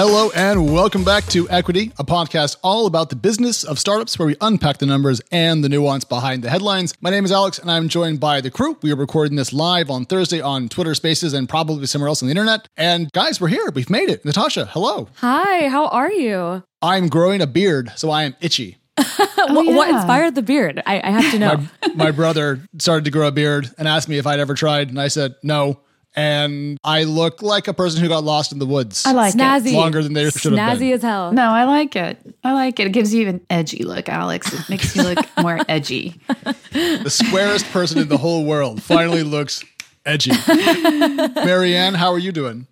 Hello and welcome back to Equity, a podcast all about the business of startups where we unpack the numbers and the nuance behind the headlines. My name is Alex and I'm joined by the crew. We are recording this live on Thursday on Twitter Spaces and probably somewhere else on the internet. And guys, we're here. We've made it. Natasha, hello. Hi, how are you? I'm growing a beard, so I am itchy. what, oh, what yeah. inspired the beard? I, I have to know. My, my brother started to grow a beard and asked me if I'd ever tried, and I said no. And I look like a person who got lost in the woods. I like Snazzy. it. Longer than they should have been. Snazzy as hell. No, I like it. I like it. It gives you an edgy look, Alex. It makes you look more edgy. the squarest person in the whole world finally looks edgy. Marianne, how are you doing?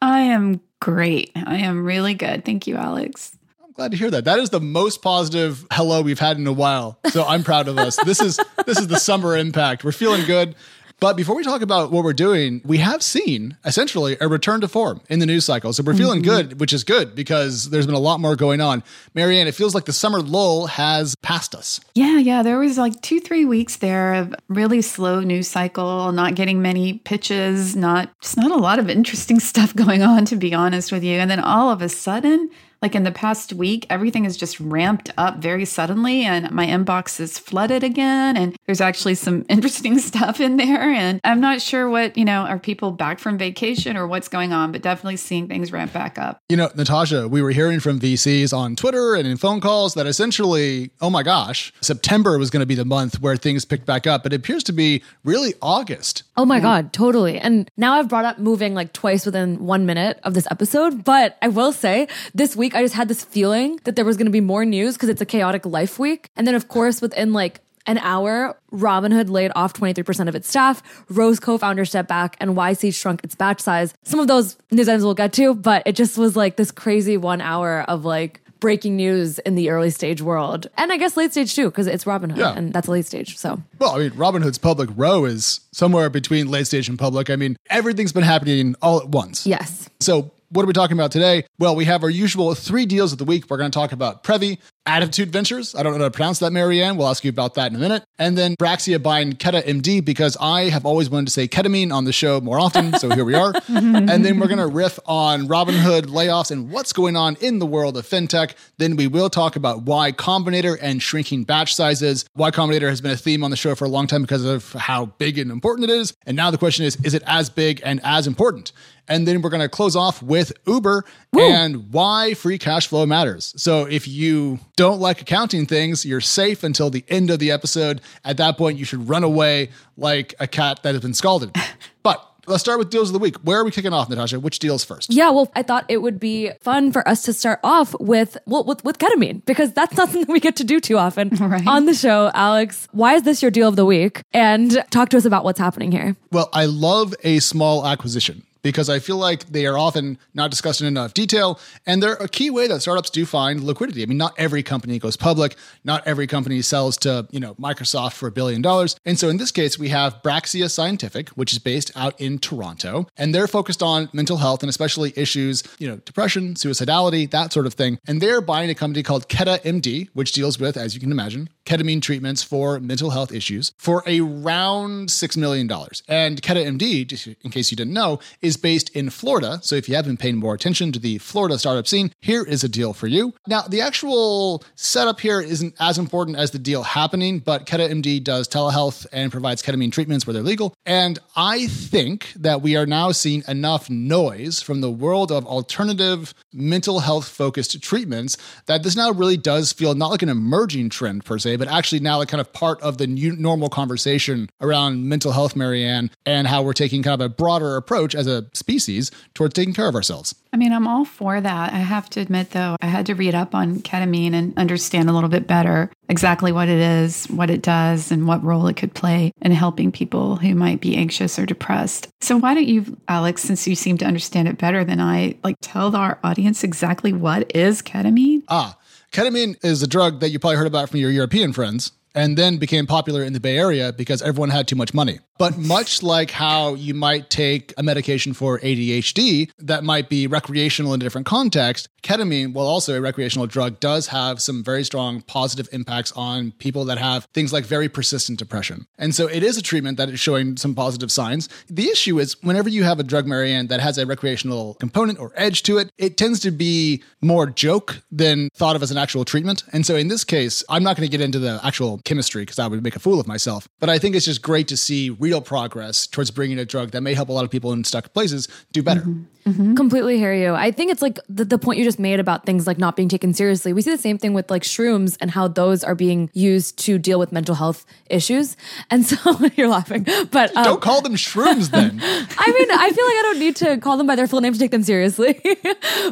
I am great. I am really good. Thank you, Alex. I'm glad to hear that. That is the most positive hello we've had in a while. So I'm proud of us. This is this is the summer impact. We're feeling good. But before we talk about what we're doing, we have seen essentially a return to form in the news cycle. So we're feeling mm-hmm. good, which is good because there's been a lot more going on. Marianne, it feels like the summer lull has passed us. Yeah, yeah. There was like two, three weeks there of really slow news cycle, not getting many pitches, not just not a lot of interesting stuff going on, to be honest with you. And then all of a sudden, like in the past week, everything has just ramped up very suddenly, and my inbox is flooded again. And there's actually some interesting stuff in there. And I'm not sure what, you know, are people back from vacation or what's going on, but definitely seeing things ramp back up. You know, Natasha, we were hearing from VCs on Twitter and in phone calls that essentially, oh my gosh, September was going to be the month where things picked back up. But it appears to be really August. Oh my God, totally. And now I've brought up moving like twice within one minute of this episode. But I will say this week, I just had this feeling that there was going to be more news because it's a chaotic life week. And then, of course, within like an hour, Robinhood laid off 23% of its staff, Ro's co founder stepped back, and YC shrunk its batch size. Some of those news items we'll get to, but it just was like this crazy one hour of like, Breaking news in the early stage world, and I guess late stage too, because it's Robinhood, Yeah. and that's a late stage. So Well, I mean, Robinhood's public Ro is somewhere between late stage and public. I mean, everything's been happening all at once. yes, So, what are we talking about today? Well, we have our usual three deals of the week. We're going to talk about Previ, Attitude Ventures. I don't know how to pronounce that, Marianne. We'll ask you about that in a minute. And then Braxia buying Keta MD because I have always wanted to say ketamine on the show more often. So here we are. and then we're going to riff on Robinhood layoffs and what's going on in the world of fintech. Then we will talk about Y Combinator and shrinking batch sizes. Y Combinator has been a theme on the show for a long time because of how big and important it is. And now the question is, is it as big and as important? And then we're going to close off with Uber and why free cash flow matters. So if you don't like accounting things, you're safe until the end of the episode. At that point, you should run away like a cat that has been scalded. but let's start with deals of the week. Where are we kicking off, Natasha? Which deals first? Yeah, well, I thought it would be fun for us to start off with well, with, with ketamine because that's not something we get to do too often Right. on the show. Alex, why is this your deal of the week? And talk to us about what's happening here. Well, I love a small acquisition because I feel like they are often not discussed in enough detail. And they're a key way that startups do find liquidity. I mean, not every company goes public, not every company sells to, you know, Microsoft for a billion dollars. And so in this case, we have Braxia Scientific, which is based out in Toronto, and they're focused on mental health and especially issues, you know, depression, suicidality, that sort of thing. And they're buying a company called Keta MD, which deals with, as you can imagine, ketamine treatments for mental health issues for around $6 million. And Keta MD, just in case you didn't know, is based in Florida. So if you have been paying more attention to the Florida startup scene, here is a deal for you. Now, the actual setup here isn't as important as the deal happening, but Keta MD does telehealth and provides ketamine treatments where they're legal. And I think that we are now seeing enough noise from the world of alternative mental health focused treatments that this now really does feel not like an emerging trend per se, but actually now like kind of part of the new normal conversation around mental health, Marianne, and how we're taking kind of a broader approach as a species towards taking care of ourselves. I mean, I'm all for that. I have to admit, though, I had to read up on ketamine and understand a little bit better exactly what it is, what it does, and what role it could play in helping people who might be anxious or depressed. So, why don't you, Alex, since you seem to understand it better than I, like tell our audience exactly what is ketamine? Ah, ketamine is a drug that you probably heard about from your European friends. and then became popular in the Bay Area because everyone had too much money. But much like how you might take a medication for ADHD that might be recreational in a different context, ketamine, while also a recreational drug, does have some very strong positive impacts on people that have things like very persistent depression. And so it is a treatment that is showing some positive signs. The issue is whenever you have a drug, Marianne, that has a recreational component or edge to it, it tends to be more joke than thought of as an actual treatment. And so in this case, I'm not going to get into the actual chemistry because I would make a fool of myself. But I think it's just great to see real progress towards bringing a drug that may help a lot of people in stuck places do better. Mm-hmm. Mm-hmm. Completely hear you. I think it's like the, the point you just made about things like not being taken seriously. We see the same thing with like shrooms and how those are being used to deal with mental health issues. And so you're laughing, but um, don't call them shrooms then. I mean, I feel like I don't need to call them by their full name to take them seriously.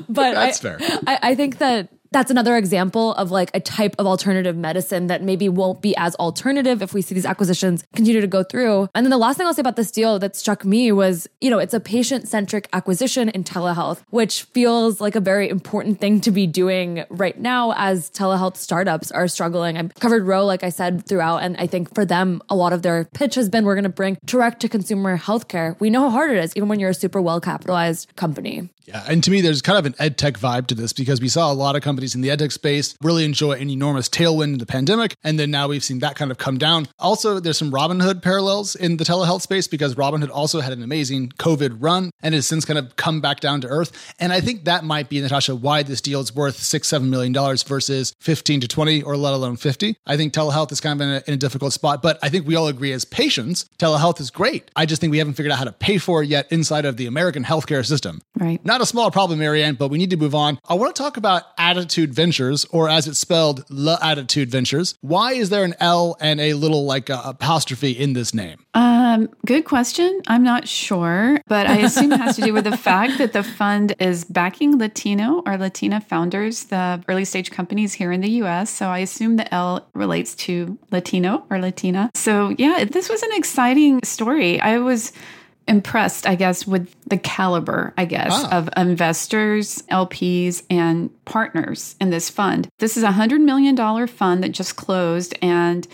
but that's I, fair. I, I think that that's another example of like a type of alternative medicine that maybe won't be as alternative if we see these acquisitions continue to go through. And then the last thing I'll say about this deal that struck me was, you know, it's a patient centric acquisition in telehealth, which feels like a very important thing to be doing right now as telehealth startups are struggling. I've covered Ro, like I said, throughout. And I think for them, a lot of their pitch has been we're going to bring direct to consumer healthcare. We know how hard it is, even when you're a super well capitalized company. Yeah, and to me, there's kind of an ed tech vibe to this because we saw a lot of companies in the ed tech space really enjoy an enormous tailwind in the pandemic, and then now we've seen that kind of come down. Also, there's some Robinhood parallels in the telehealth space because Robinhood also had an amazing COVID run and has since kind of come back down to earth. And I think that might be, Natasha, why this deal is worth six, seven million dollars versus 15 to 20 or let alone 50. I think telehealth is kind of in a, in a difficult spot, but I think we all agree as patients, telehealth is great. I just think we haven't figured out how to pay for it yet inside of the American healthcare system. Right. Not a small problem, Marianne, but we need to move on. I want to talk about Attitude Ventures, or as it's spelled, La Attitude Ventures. Why is there an L and a little like uh, apostrophe in this name? Um, good question. I'm not sure, but I assume it has to do with the fact that the fund is backing Latino or Latina founders, the early stage companies here in the US. So I assume the L relates to Latino or Latina. So yeah, this was an exciting story. I was impressed, I guess, with the caliber, I guess, ah. of investors, LPs, and partners in this fund. This is a $100 million fund that just closed, and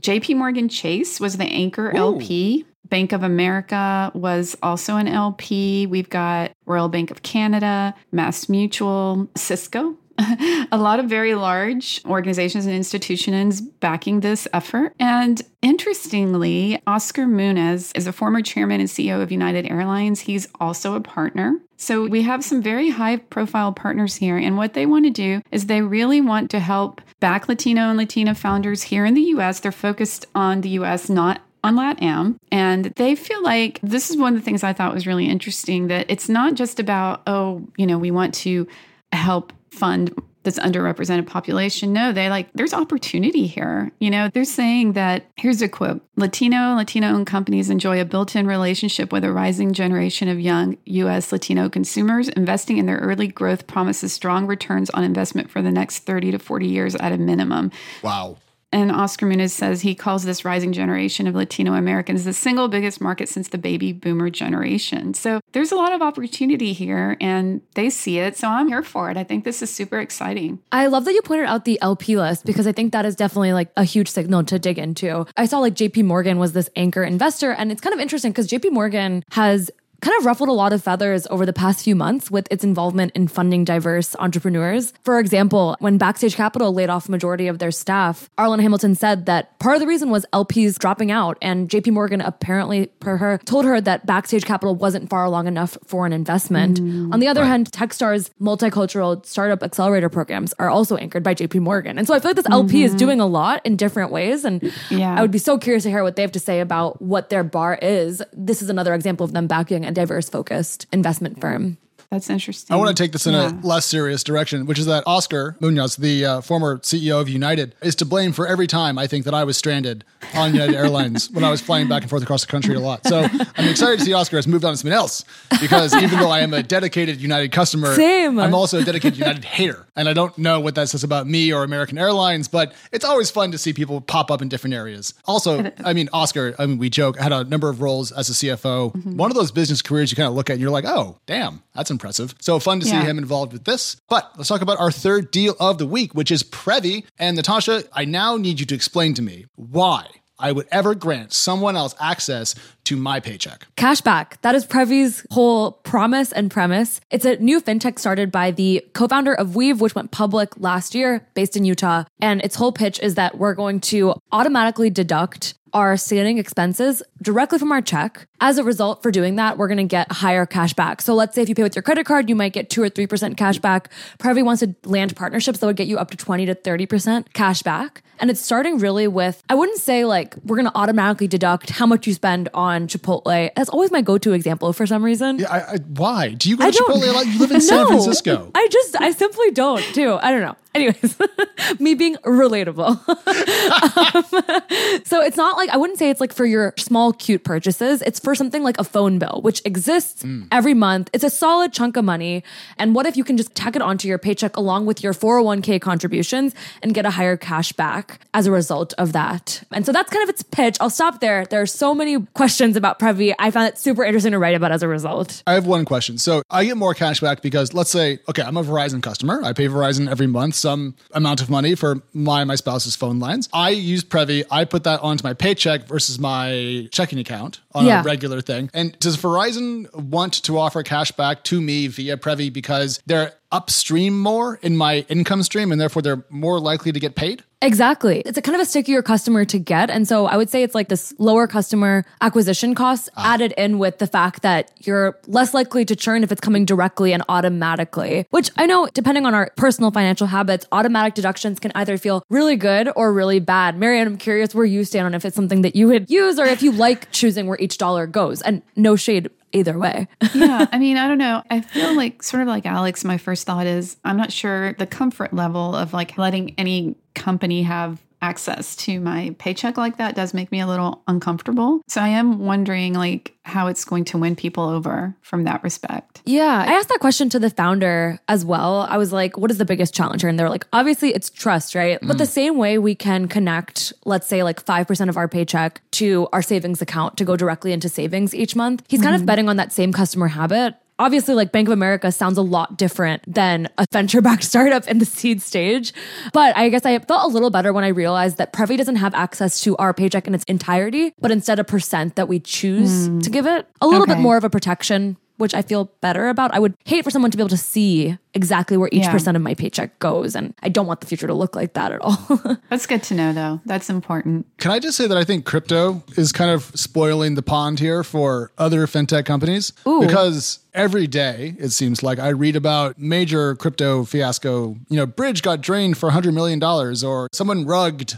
JP Morgan Chase was the anchor Ooh. LP. Bank of America was also an LP. We've got Royal Bank of Canada, Mass Mutual, Cisco a lot of very large organizations and institutions backing this effort. And interestingly, Oscar Munoz is a former chairman and CEO of United Airlines. He's also a partner. So we have some very high profile partners here. And what they want to do is they really want to help back Latino and Latina founders here in the US. They're focused on the US, not on LATAM. And they feel like this is one of the things I thought was really interesting that it's not just about, oh, you know, we want to help fund this underrepresented population. No, they like, there's opportunity here. You know, they're saying that here's a quote Latino, Latino owned companies enjoy a built in relationship with a rising generation of young U.S. Latino consumers. Investing in their early growth promises strong returns on investment for the next 30 to 40 years at a minimum. Wow. And Oscar Munoz says he calls this rising generation of Latino Americans the single biggest market since the baby boomer generation. So there's a lot of opportunity here and they see it. So I'm here for it. I think this is super exciting. I love that you pointed out the LP list because I think that is definitely like a huge signal to dig into. I saw like JP Morgan was this anchor investor and it's kind of interesting because JP Morgan has kind of ruffled a lot of feathers over the past few months with its involvement in funding diverse entrepreneurs. For example, when Backstage Capital laid off a majority of their staff, Arlan Hamilton said that part of the reason was LPs dropping out, and JP Morgan apparently, per her, told her that Backstage Capital wasn't far along enough for an investment. Mm, On the other right. hand, Techstars multicultural startup accelerator programs are also anchored by JP Morgan. And so I feel like this LP mm-hmm. is doing a lot in different ways. And yeah. I would be so curious to hear what they have to say about what their bar is. This is another example of them backing diverse focused investment firm. That's interesting. I want to take this in yeah. a less serious direction, which is that Oscar Munoz, the uh, former CEO of United, is to blame for every time I think that I was stranded on United Airlines when I was flying back and forth across the country a lot. So I'm excited to see Oscar has moved on to something else because even though I am a dedicated United customer, Same. I'm also a dedicated United hater. And I don't know what that says about me or American Airlines, but it's always fun to see people pop up in different areas. Also, I mean, Oscar, I mean, we joke, had a number of roles as a CFO. Mm-hmm. One of those business careers you kind of look at and you're like, oh, damn, that's impressive impressive. So fun to see him involved with this. But let's talk about our third deal of the week, which is Previ. And Natasha, I now need you to explain to me why I would ever grant someone else access to my paycheck. Cashback. That is Previ's whole promise and premise. It's a new fintech started by the co founder of Weave, which went public last year, based in Utah. And its whole pitch is that we're going to automatically deduct our standing expenses directly from our check. As a result, for doing that, we're going to get higher cash back. So let's say if you pay with your credit card, you might get two or 3% cash back. Previ wants to land partnerships that would get you up to 20 to 30% cash back. And it's starting really with, I wouldn't say like we're going to automatically deduct how much you spend on Chipotle. That's always my go to example for some reason. Yeah, I, I, why? Do you go to Chipotle a lot? You live in San Francisco. I just, I simply don't do. I don't know. Anyways, me being relatable. Um, so it's not like, I wouldn't say it's like for your small, cute purchases. It's for something like a phone bill, which exists mm. every month. It's a solid chunk of money. And what if you can just tack it onto your paycheck along with your 401k contributions and get a higher cash back as a result of that? And so that's kind of its pitch. I'll stop there. There are so many questions about Previ. I found it super interesting to write about as a result. I have one question. So I get more cash back because let's say, okay, I'm a Verizon customer. I pay Verizon every month some amount of money for my and my spouse's phone lines. I use Previ. I put that onto my paycheck versus my checking account on Yeah. a regular thing. And does Verizon want to offer cash back to me via Previ because they're upstream more in my income stream and therefore they're more likely to get paid? Exactly. It's a kind of a stickier customer to get. And so I would say it's like this lower customer acquisition cost ah. added in with the fact that you're less likely to churn if it's coming directly and automatically, which I know, depending on our personal financial habits, automatic deductions can either feel really good or really bad. Marianne, I'm curious where you stand on if it's something that you would use or if you like choosing where each dollar goes. And no shade either way. yeah, I mean, I don't know. I feel like sort of like Alex, my first thought is I'm not sure the comfort level of like letting any company have access to my paycheck like that does make me a little uncomfortable. So I am wondering like how it's going to win people over from that respect. Yeah, I asked that question to the founder as well. I was like, what is the biggest challenge? And they're like, obviously it's trust, right? But the mm. same way we can connect, let's say like 5% of our paycheck to our savings account to go directly into savings each month. He's kind of mm-hmm. betting on that same customer habit. Obviously, like Bank of America sounds a lot different than a venture backed startup in the seed stage. But I guess I felt a little better when I realized that Previ doesn't have access to our paycheck in its entirety, but instead a percent that we choose hmm. to give it. A little bit more of a protection which I feel better about. I would hate for someone to be able to see exactly where each Yeah. percent of my paycheck goes. And I don't want the future to look like that at all. That's good to know though. That's important. Can I just say that I think crypto is kind of spoiling the pond here for other fintech companies? Because every day, it seems like I read about major crypto fiasco. You know, Bridge got drained for $100 million, or someone rugged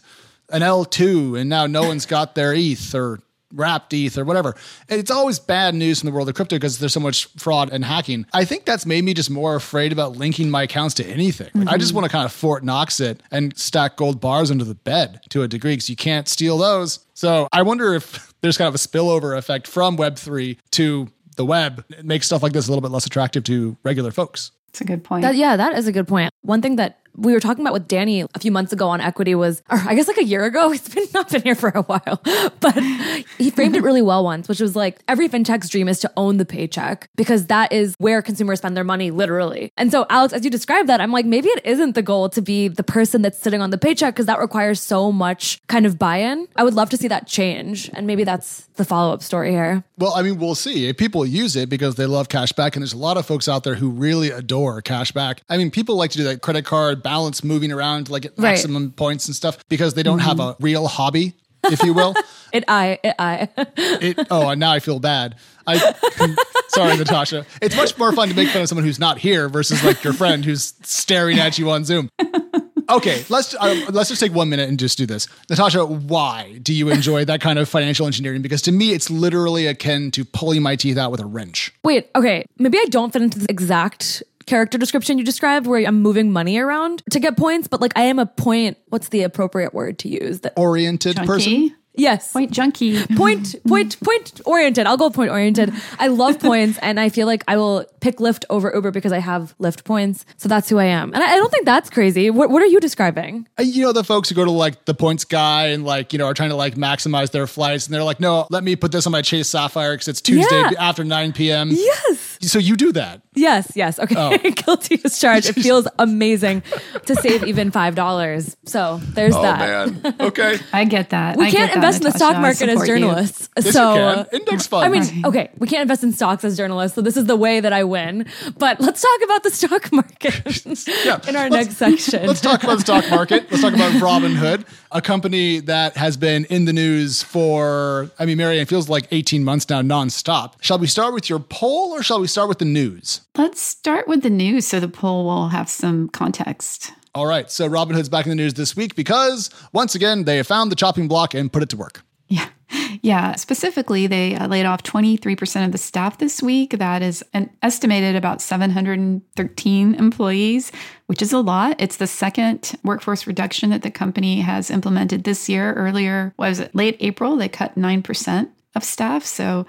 an L2 and now no one's got their ETH or wrapped ETH or whatever. It's always bad news in the world of crypto because there's so much fraud and hacking. I think that's made me just more afraid about linking my accounts to anything. Like, I just mm-hmm. want to kind of Fort Knox it and stack gold bars under the bed to a degree because you can't steal those. So I wonder if there's kind of a spillover effect from Web3 to the web. It makes stuff like this a little bit less attractive to regular folks. It's a good point. that, yeah, that is a good point. One thing that we were talking about with Danny a few months ago on equity was, or I guess like a year ago. He's been not been here for a while, but he framed it really well once, which was like every fintech's dream is to own the paycheck because that is where consumers spend their money, literally. And so, Alex, as you described that, I'm like, maybe it isn't the goal to be the person that's sitting on the paycheck because that requires so much kind of buy-in. I would love to see that change, and maybe that's the follow-up story here. Well, I mean, we'll see. If people use it because they love cashback, and there's a lot of folks out there who really adore cashback. I mean, people like to do that credit card balance moving around, like at Right. maximum points and stuff, because they don't have a real hobby, if you will. It I it I. it, oh, and now I feel bad. I sorry, Natasha. It's much more fun to make fun of someone who's not here versus like your friend who's staring at you on Zoom. Okay, let's uh, let's just take one minute and just do this, Natasha. Why do you enjoy that kind of financial engineering? Because to me, it's literally akin to pulling my teeth out with a wrench. Wait, okay. Maybe I don't fit into the exact character description you described where I'm moving money around to get points, but like I am a point, what's the appropriate word to use? That Oriented person. Yes. Point junkie. Point, point, point oriented. I'll go point oriented. I love points and I feel like I will pick Lyft over Uber because I have Lyft points. So that's who I am. And I, I don't think that's crazy. What, what are you describing? Uh, You know the folks who go to like the points guy and like you know are trying to like maximize their flights, and they're like, no, let me put this on my Chase Sapphire because it's Tuesday Yeah. after nine p.m. Yes. So you do that. Yes, yes. Okay. Oh. Guilty as charged. It feels amazing to save even $5. So there's Oh that. man. Okay. I get that. We I can't get that, invest in the stock market as support you. journalists. Yes, so you can. Index fund. I mean, okay, we can't invest in stocks as journalists, so this is the way that I win. But let's talk about the stock market Yeah. in our Let's- next section. Let's talk about the stock market. Let's talk about Robinhood, a company that has been in the news for, I mean, Marianne, it feels like 18 months now nonstop. Shall we start with your poll or shall we start with the news? Let's start with the news so the poll will have some context. All right. So Robinhood's back in the news this week because once again, they have found the chopping block and put it to work. Yeah. Yeah. Specifically, they uh, laid off 23% of the staff this week. That is an estimated about 713 employees, which is a lot. It's the second workforce reduction that the company has implemented this year. Earlier, was it late April? They cut 9% of staff. So,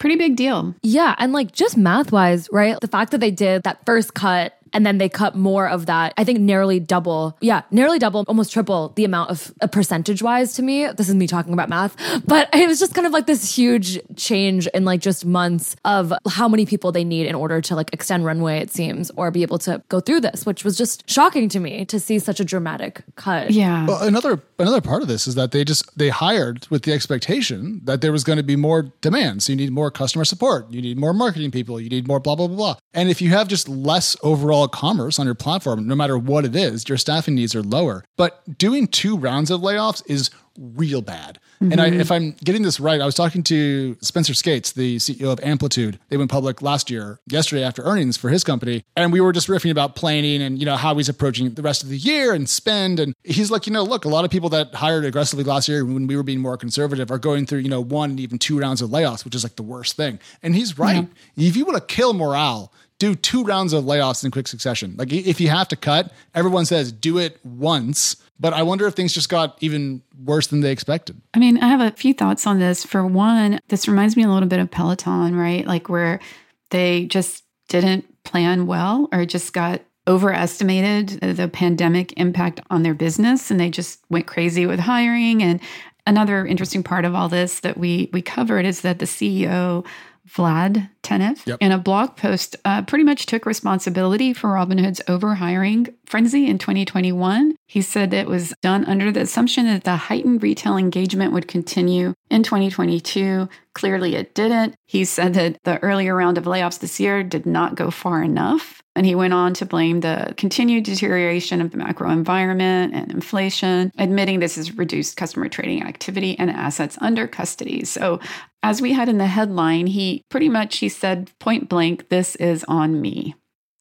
pretty big deal. Yeah, and like just math wise, right? The fact that they did that first cut and then they cut more of that, I think nearly double. Yeah, nearly double, almost triple the amount of uh, percentage wise to me. This is me talking about math, but it was just kind of like this huge change in like just months of how many people they need in order to like extend runway, it seems, or be able to go through this, which was just shocking to me to see such a dramatic cut. Yeah. Well, another another part of this is that they just they hired with the expectation that there was going to be more demand. So you need more customer support, you need more marketing people, you need more blah blah blah blah. And if you have just less overall commerce on your platform, no matter what it is, your staffing needs are lower. But doing two rounds of layoffs is real bad. And I, if I'm getting this right, I was talking to Spencer Skates, the CEO of Amplitude. They went public last year, yesterday after earnings for his company, and we were just riffing about planning and you know how he's approaching the rest of the year and spend. And he's like, you know, look, a lot of people that hired aggressively last year when we were being more conservative are going through you know one and even two rounds of layoffs, which is like the worst thing. And he's right. If you want to kill morale, do two rounds of layoffs in quick succession. Like if you have to cut, everyone says do it once. But I wonder if things just got even worse than they expected. I mean, I have a few thoughts on this. For one, this reminds me a little bit of Peloton, right? Like where they just didn't plan well or just got overestimated uh, the pandemic impact on their business and they just went crazy with hiring and another interesting part of all this that we we covered is that the CEO Vlad Tenev Yep. in a blog post uh, pretty much took responsibility for Robinhood's overhiring frenzy in 2021. He said it was done under the assumption that the heightened retail engagement would continue in 2022. Clearly, it didn't. He said that the earlier round of layoffs this year did not go far enough. And he went on to blame the continued deterioration of the macro environment and inflation, admitting this has reduced customer trading activity and assets under custody. So, as we had in the headline, he pretty much he said point blank, "This is on me."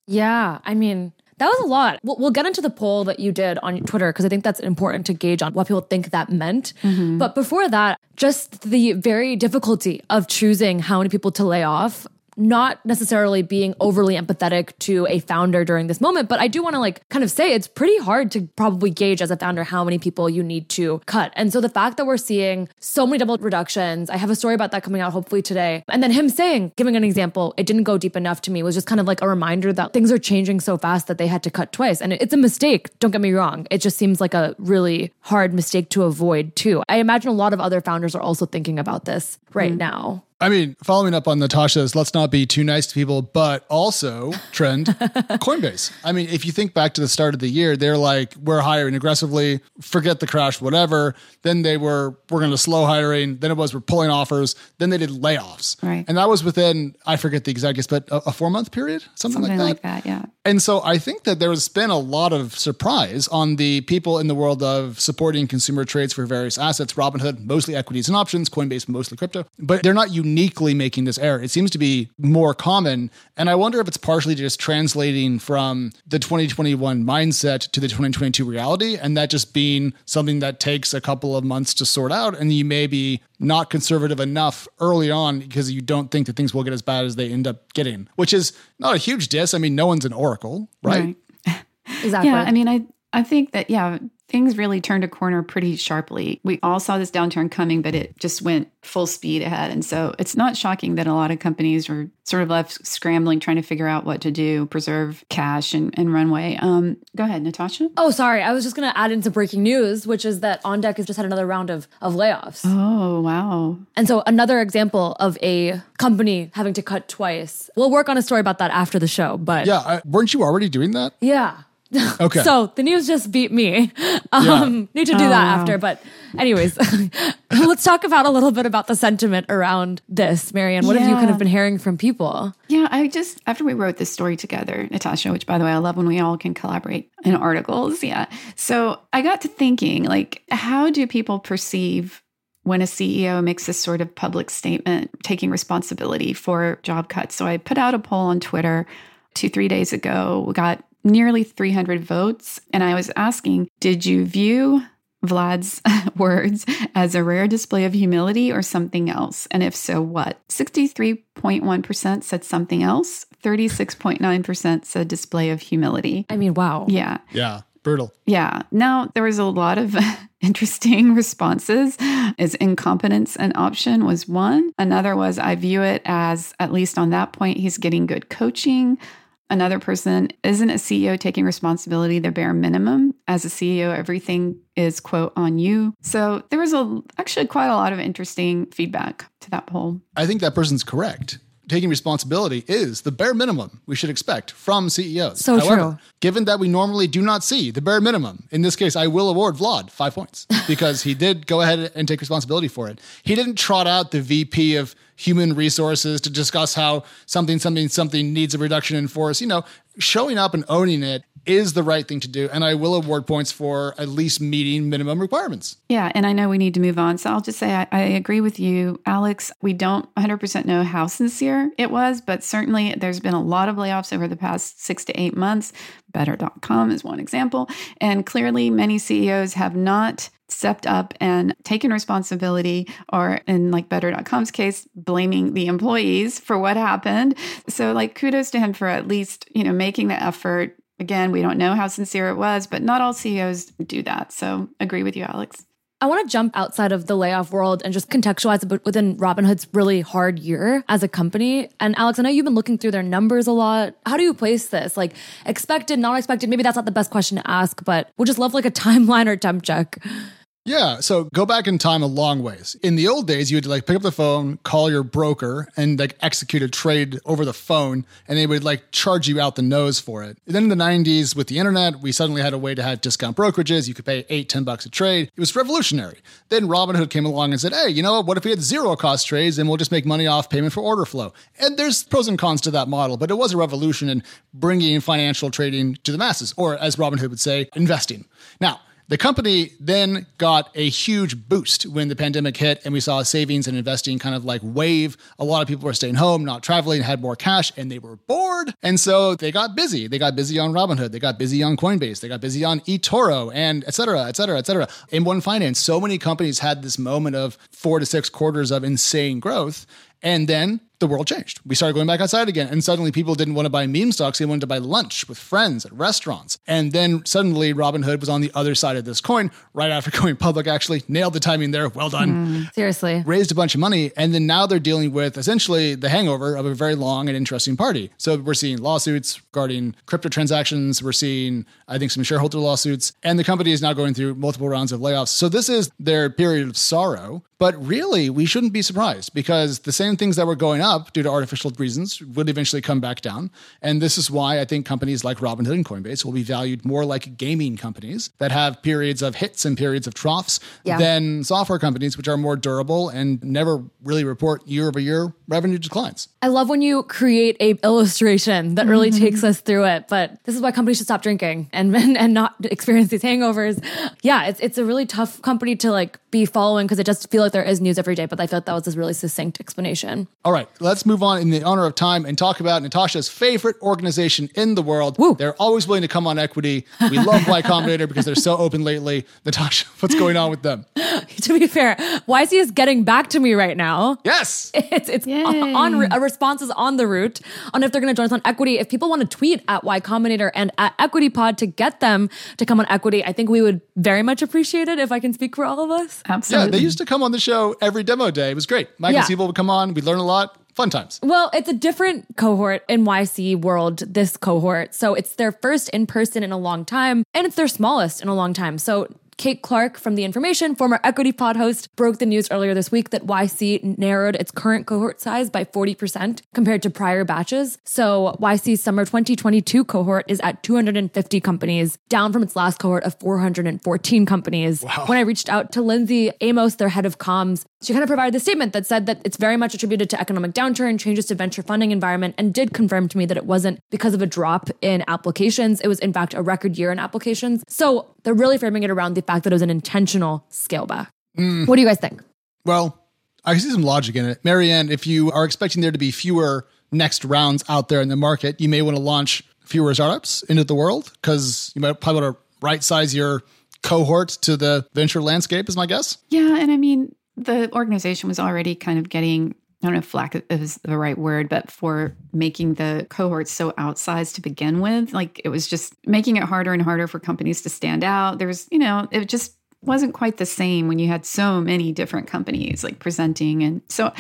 Yeah, I mean, that was a lot. We'll, we'll get into the poll that you did on Twitter because I think that's important to gauge on what people think that meant. Mm-hmm. But before that, just the very difficulty of choosing how many people to lay off. Not necessarily being overly empathetic to a founder during this moment, but I do want to like kind of say it's pretty hard to probably gauge as a founder how many people you need to cut. And so the fact that we're seeing so many double reductions, I have a story about that coming out hopefully today. And then him saying, giving an example, it didn't go deep enough to me was just kind of like a reminder that things are changing so fast that they had to cut twice. And it's a mistake. Don't get me wrong. It just seems like a really hard mistake to avoid too. I imagine a lot of other founders are also thinking about this right mm. now. I mean, following up on Natasha's, let's not be too nice to people, but also trend Coinbase. I mean, if you think back to the start of the year, they're like, we're hiring aggressively, forget the crash, whatever. Then they were, we're going to slow hiring. Then it was, we're pulling offers. Then they did layoffs. Right. And that was within, I forget the exact guess, but a, a four month period, something, Something like that. like that, yeah. And so I think that there has been a lot of surprise on the people in the world of supporting consumer trades for various assets. Robinhood, mostly equities and options, Coinbase, mostly crypto. But they're not uniquely making this error. It seems to be more common. And I wonder if it's partially just translating from the 2021 mindset to the 2022 reality, and that just being something that takes a couple of months to sort out. And you may be not conservative enough early on because you don't think that things will get as bad as they end up getting, which is not a huge diss. I mean, no one's an oracle, right? Exactly. Yeah, I mean, I I think that yeah, things really turned a corner pretty sharply. We all saw this downturn coming, but it just went full speed ahead. And so it's not shocking that a lot of companies were sort of left scrambling, trying to figure out what to do, preserve cash and, and runway. Um, go ahead, Natasha. Oh, sorry. I was just going to add into breaking news, which is that On Deck has just had another round of, of layoffs. Oh, wow. And so another example of a company having to cut twice. We'll work on a story about that after the show, but Yeah, I, weren't you already doing that? yeah. Okay. so the news just beat me. Um, Need to do that after. But, anyways, let's talk about a little bit about the sentiment around this, Marianne. What have you kind of been hearing from people? Yeah, I just, after we wrote this story together, Natasha, which by the way, I love when we all can collaborate in articles. Yeah. So I got to thinking, like, how do people perceive when a CEO makes this sort of public statement taking responsibility for job cuts? So I put out a poll on Twitter two, three days ago. We got nearly 300 votes. And I was asking, did you view Vlad's words as a rare display of humility or something else? And if so, what? 63.1% said something else, 36.9% said display of humility. I mean, wow. Yeah. Yeah, brutal. Yeah. Now, there was a lot of interesting responses. Is incompetence an option? Was one. Another was I view it as, at least on that point, he's getting good coaching. Another person isn't a CEO taking responsibility the bare minimum. As a CEO, everything is quote on you. So there was a actually quite a lot of interesting feedback to that poll. I think that person's correct. Taking responsibility is the bare minimum we should expect from CEOs. So However, true. given that we normally do not see the bare minimum, in this case, I will award Vlad five points because he did go ahead and take responsibility for it. He didn't trot out the VP of human resources to discuss how something, something, something needs a reduction in force. You know, showing up and owning it is the right thing to do. And I will award points for at least meeting minimum requirements. Yeah, and I know we need to move on. So I'll just say I, I agree with you, Alex. We don't 100% know how sincere it was, but certainly there's been a lot of layoffs over the past six to eight months. Better.com is one example. And clearly, many CEOs have not stepped up and taken responsibility, or in like Better.com's case, blaming the employees for what happened. So, like, kudos to him for at least, you know, making the effort. Again, we don't know how sincere it was, but not all CEOs do that. So, agree with you, Alex. I want to jump outside of the layoff world and just contextualize a bit within Robinhood's really hard year as a company. And Alex, I know you've been looking through their numbers a lot. How do you place this? Like expected, not expected? Maybe that's not the best question to ask, but we'll just love like a timeline or temp check. Yeah, so go back in time a long ways. In the old days, you would like pick up the phone, call your broker, and like execute a trade over the phone, and they would like charge you out the nose for it. And then in the 90s, with the internet, we suddenly had a way to have discount brokerages. You could pay eight, ten bucks a trade. It was revolutionary. Then Robinhood came along and said, hey, you know what? What if we had zero cost trades and we'll just make money off payment for order flow? And there's pros and cons to that model, but it was a revolution in bringing financial trading to the masses, or as Robinhood would say, investing. Now, the company then got a huge boost when the pandemic hit and we saw savings and investing kind of like wave. A lot of people were staying home, not traveling, had more cash, and they were bored. And so they got busy. They got busy on Robinhood. They got busy on Coinbase. They got busy on eToro and et cetera, et cetera, et cetera. In one finance, so many companies had this moment of four to six quarters of insane growth. And then the world changed. We started going back outside again, and suddenly people didn't want to buy meme stocks. They wanted to buy lunch with friends at restaurants. And then suddenly Robinhood was on the other side of this coin right after going public, actually. Nailed the timing there. Well done. Hmm. Seriously. Raised a bunch of money. And then now they're dealing with essentially the hangover of a very long and interesting party. So we're seeing lawsuits regarding crypto transactions. We're seeing, I think, some shareholder lawsuits. And the company is now going through multiple rounds of layoffs. So this is their period of sorrow. But really, we shouldn't be surprised because the same things that were going up due to artificial reasons would eventually come back down. And this is why I think companies like Robinhood and Coinbase will be valued more like gaming companies that have periods of hits and periods of troughs Yeah. than software companies, which are more durable and never really report year over year revenue declines. I love when you create a illustration that really mm-hmm. takes us through it. But this is why companies should stop drinking and and, and not experience these hangovers. Yeah, it's it's a really tough company to like be following because I just feel like there is news every day, but I felt that was a really succinct explanation. All right, let's move on in the honor of time and talk about Natasha's favorite organization in the world. Woo. They're always willing to come on equity. We love Y Combinator because they're so open lately. Natasha, what's going on with them? to be fair, YC is getting back to me right now. Yes. It's it's Yay. on a response is on the route on if they're going to join us on Equity. If people want to tweet at Y Combinator and at Equity Pod to get them to come on Equity, I think we would very much appreciate it if I can speak for all of us. Yeah, Absolutely. they used to come on the show every demo day. It was great. Mike Yeah. and Seibel would come on. We'd learn a lot. Fun times. Well, it's a different cohort in YC world, this cohort. So it's their first in person in a long time, and it's their smallest in a long time. So Kate Clark from The Information, former Equity Pod host, broke the news earlier this week that YC narrowed its current cohort size by 40% compared to prior batches. So YC's summer 2022 cohort is at 250 companies, down from its last cohort of 414 companies. When I reached out to Lindsay Amos, their head of comms, she kind of provided the statement that said that it's very much attributed to economic downturn, changes to venture funding environment, and did confirm to me that it wasn't because of a drop in applications. It was in fact a record year in applications. So they're really framing it around the fact that it was an intentional scale back. Mm. What do you guys think? Well, I see some logic in it. Marianne, if you are expecting there to be fewer next rounds out there in the market, you may want to launch fewer startups into the world because you might probably want to right size your cohort to the venture landscape, is my guess. Yeah, and I mean, the organization was already kind of getting, I don't know if flack is the right word, but for making the cohorts so outsized to begin with. Like it was just making it harder and harder for companies to stand out. There was, you know, it just wasn't quite the same when you had so many different companies like presenting. And so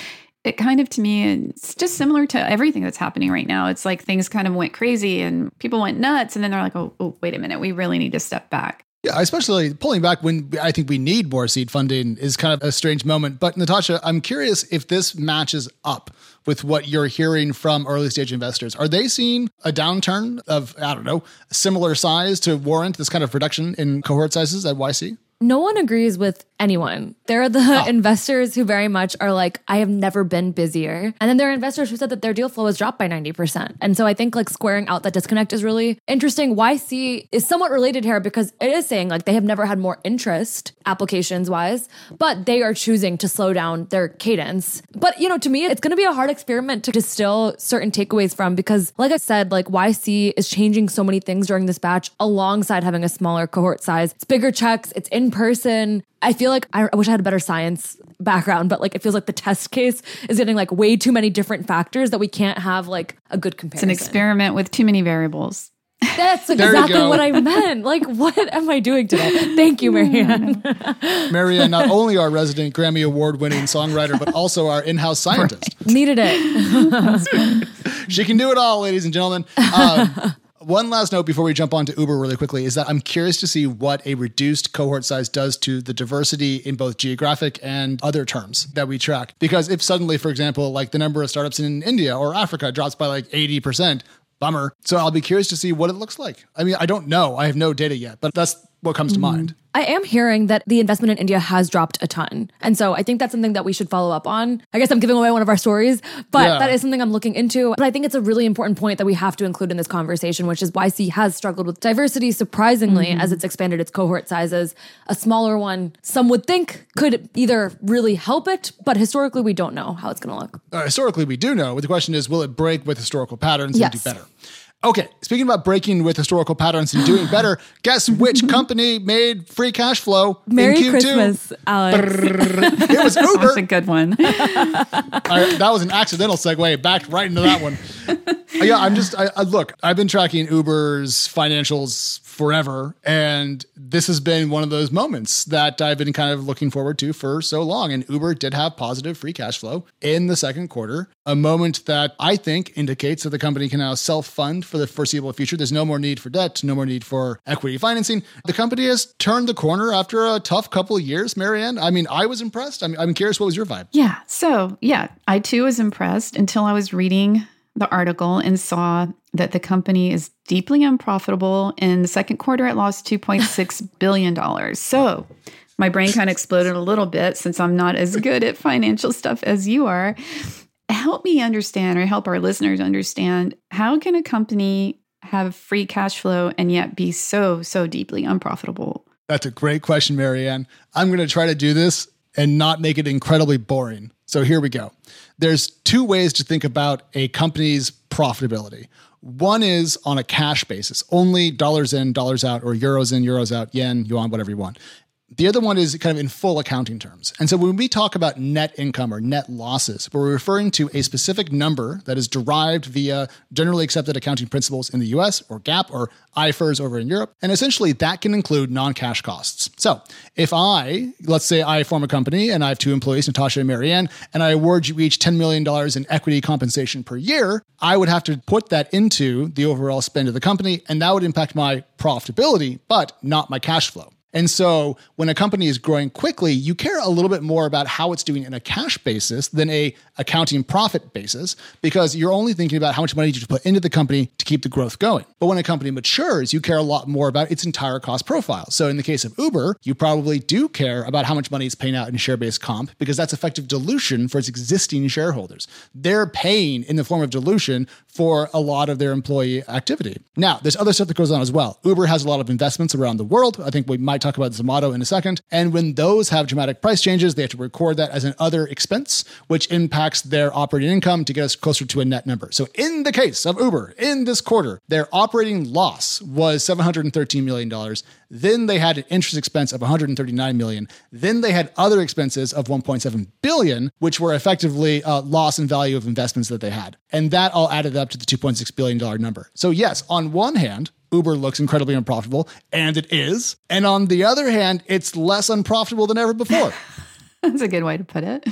it kind of to me, it's just similar to everything that's happening right now. It's like things kind of went crazy and people went nuts. And then they're like, oh, oh wait a minute, we really need to step back. Yeah, especially pulling back when I think we need more seed funding is kind of a strange moment. But Natasha, I'm curious if this matches up with what you're hearing from early stage investors. Are they seeing a downturn of, I don't know, similar size to warrant this kind of reduction in cohort sizes at YC? No one agrees with anyone. There are the oh. investors who very much are like, I have never been busier. And then there are investors who said that their deal flow has dropped by 90%. And so I think like squaring out that disconnect is really interesting. YC is somewhat related here because it is saying like they have never had more interest applications wise, but they are choosing to slow down their cadence. But you know, to me, it's going to be a hard experiment to distill certain takeaways from because like I said, like YC is changing so many things during this batch alongside having a smaller cohort size. It's bigger checks, it's in person. I feel like I, I wish I had a better science background, but like it feels like the test case is getting like way too many different factors that we can't have like a good comparison. It's an experiment with too many variables. That's exactly what I meant. Like, what am I doing today? Thank you, Marianne. Marianne, not only our resident Grammy Award winning songwriter, but also our in house scientist. Needed it. She can do it all, ladies and gentlemen. Um, one last note before we jump on to Uber really quickly is that I'm curious to see what a reduced cohort size does to the diversity in both geographic and other terms that we track. Because if suddenly, for example, like the number of startups in India or Africa drops by like 80%, bummer. So I'll be curious to see what it looks like. I mean, I don't know. I have no data yet, but that's what comes to mm-hmm. mind. I am hearing that the investment in India has dropped a ton. And so I think that's something that we should follow up on. I guess I'm giving away one of our stories, but Yeah. that is something I'm looking into. But I think it's a really important point that we have to include in this conversation, which is YC has struggled with diversity surprisingly as it's expanded its cohort sizes. A smaller one, some would think, could either really help it, but historically we don't know how it's going to look. uh, historically we do know. But the question is, will it break with historical patterns and do better? Okay, speaking about breaking with historical patterns and doing better, guess which company made free cash flow Merry in Q2? Christmas, Alex. It was Uber. That's a good one. I, that was an accidental segue. Backed right into that one. Uh, yeah, I'm just I, I look. I've been tracking Uber's financials forever, and this has been one of those moments that I've been kind of looking forward to for so long. And Uber did have positive free cash flow in the second quarter, a moment that I think indicates that the company can now self fund for the foreseeable future. There's no more need for debt, no more need for equity financing. The company has turned the corner after a tough couple of years. Marianne, I mean, I was impressed. I'm, I'm curious, what was your vibe? Yeah. So, yeah, I too was impressed until I was reading the article and saw that the company is deeply unprofitable. In the second quarter, it lost $2.6 billion. So, my brain kind of exploded a little bit since I'm not as good at financial stuff as you are. Help me understand or help our listeners understand how can a company have free cash flow and yet be so, so deeply unprofitable? That's a great question, Marianne. I'm going to try to do this and not make it incredibly boring. So here we go. There's two ways to think about a company's profitability. One is on a cash basis, only dollars in, dollars out, or euros in, euros out, yen, yuan, whatever you want. The other one is kind of in full accounting terms. And so when we talk about net income or net losses, we're referring to a specific number that is derived via generally accepted accounting principles in the US or GAAP or IFRS over in Europe. And essentially that can include non-cash costs. So if I, let's say I form a company and I have two employees, Natasha and Marianne, and I award you each $10 million in equity compensation per year, I would have to put that into the overall spend of the company and that would impact my profitability, but not my cash flow. And so when a company is growing quickly, you care a little bit more about how it's doing in a cash basis than a accounting profit basis because you're only thinking about how much money you put into the company to keep the growth going. But when a company matures, you care a lot more about its entire cost profile. So in the case of Uber, you probably do care about how much money it's paying out in share-based comp because that's effective dilution for its existing shareholders. They're paying in the form of dilution for a lot of their employee activity. Now, there's other stuff that goes on as well. Uber has a lot of investments around the world. I think we might talk about Zomato in a second. And when those have dramatic price changes, they have to record that as an other expense, which impacts their operating income to get us closer to a net number. So in the case of Uber, in this quarter, their operating loss was $713 million. Then they had an interest expense of 139 million. Then they had other expenses of 1.7 billion, which were effectively uh, loss in value of investments that they had. And that all added up to the 2.6 billion dollar number. So yes, on one hand, Uber looks incredibly unprofitable, and it is. And on the other hand, it's less unprofitable than ever before. That's a good way to put it.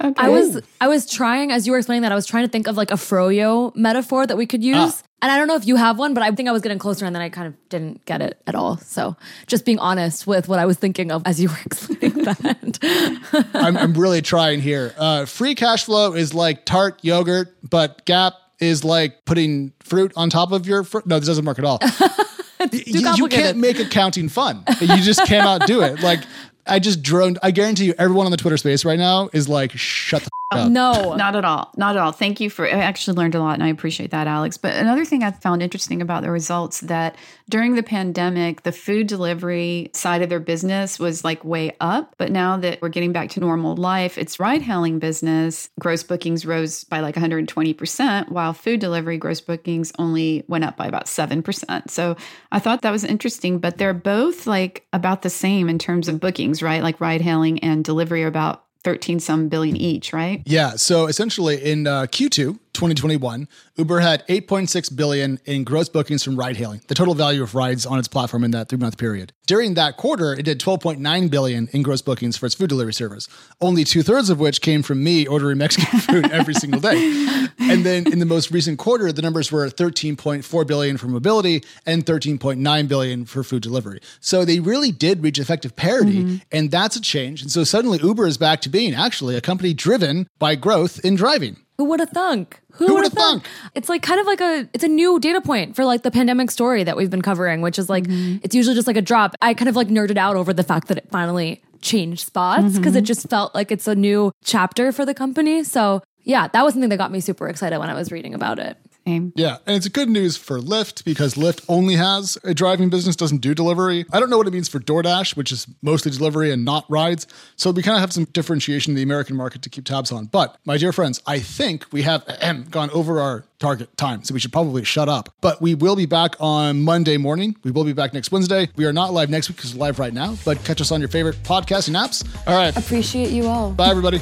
Okay. I was I was trying as you were explaining that I was trying to think of like a froyo metaphor that we could use. Ah. And I don't know if you have one, but I think I was getting closer and then I kind of didn't get it at all. So just being honest with what I was thinking of as you were explaining that. I'm, I'm, really trying here. Uh, free cash flow is like tart yogurt, but GAAP is like putting fruit on top of your fruit. No, this doesn't work at all. you, you can't make accounting fun. You just cannot do it. Like I just droned. I guarantee you, everyone on the Twitter space right now is like, shut the Oh, up. No, not at all. Not at all. Thank you for. I actually learned a lot, and I appreciate that, Alex. But another thing I found interesting about the results that during the pandemic, the food delivery side of their business was like way up. But now that we're getting back to normal life, its ride-hailing business gross bookings rose by like 120 percent, while food delivery gross bookings only went up by about seven percent. So I thought that was interesting. But they're both like about the same in terms of bookings, right? Like ride-hailing and delivery are about 13 some billion each, right? Yeah. So essentially in uh, Q2, 2021, Uber had 8.6 billion in gross bookings from ride hailing, the total value of rides on its platform in that three month period. During that quarter, it did 12.9 billion in gross bookings for its food delivery service, only two thirds of which came from me ordering Mexican food every single day. And then in the most recent quarter, the numbers were 13.4 billion for mobility and 13.9 billion for food delivery. So they really did reach effective parity, mm-hmm. and that's a change. And so suddenly Uber is back to being actually a company driven by growth in driving. Who would have thunk? Who, would have thunk? thunk? It's like kind of like a it's a new data point for like the pandemic story that we've been covering, which is like mm-hmm. it's usually just like a drop. I kind of like nerded out over the fact that it finally changed spots because mm-hmm. it just felt like it's a new chapter for the company. So yeah, that was something that got me super excited when I was reading about it. Yeah, and it's good news for Lyft because Lyft only has a driving business, doesn't do delivery. I don't know what it means for DoorDash, which is mostly delivery and not rides. So we kind of have some differentiation in the American market to keep tabs on. But my dear friends, I think we have gone over our target time, so we should probably shut up. But we will be back on Monday morning. We will be back next Wednesday. We are not live next week because we're live right now, but catch us on your favorite podcasting apps. All right. Appreciate you all. Bye, everybody.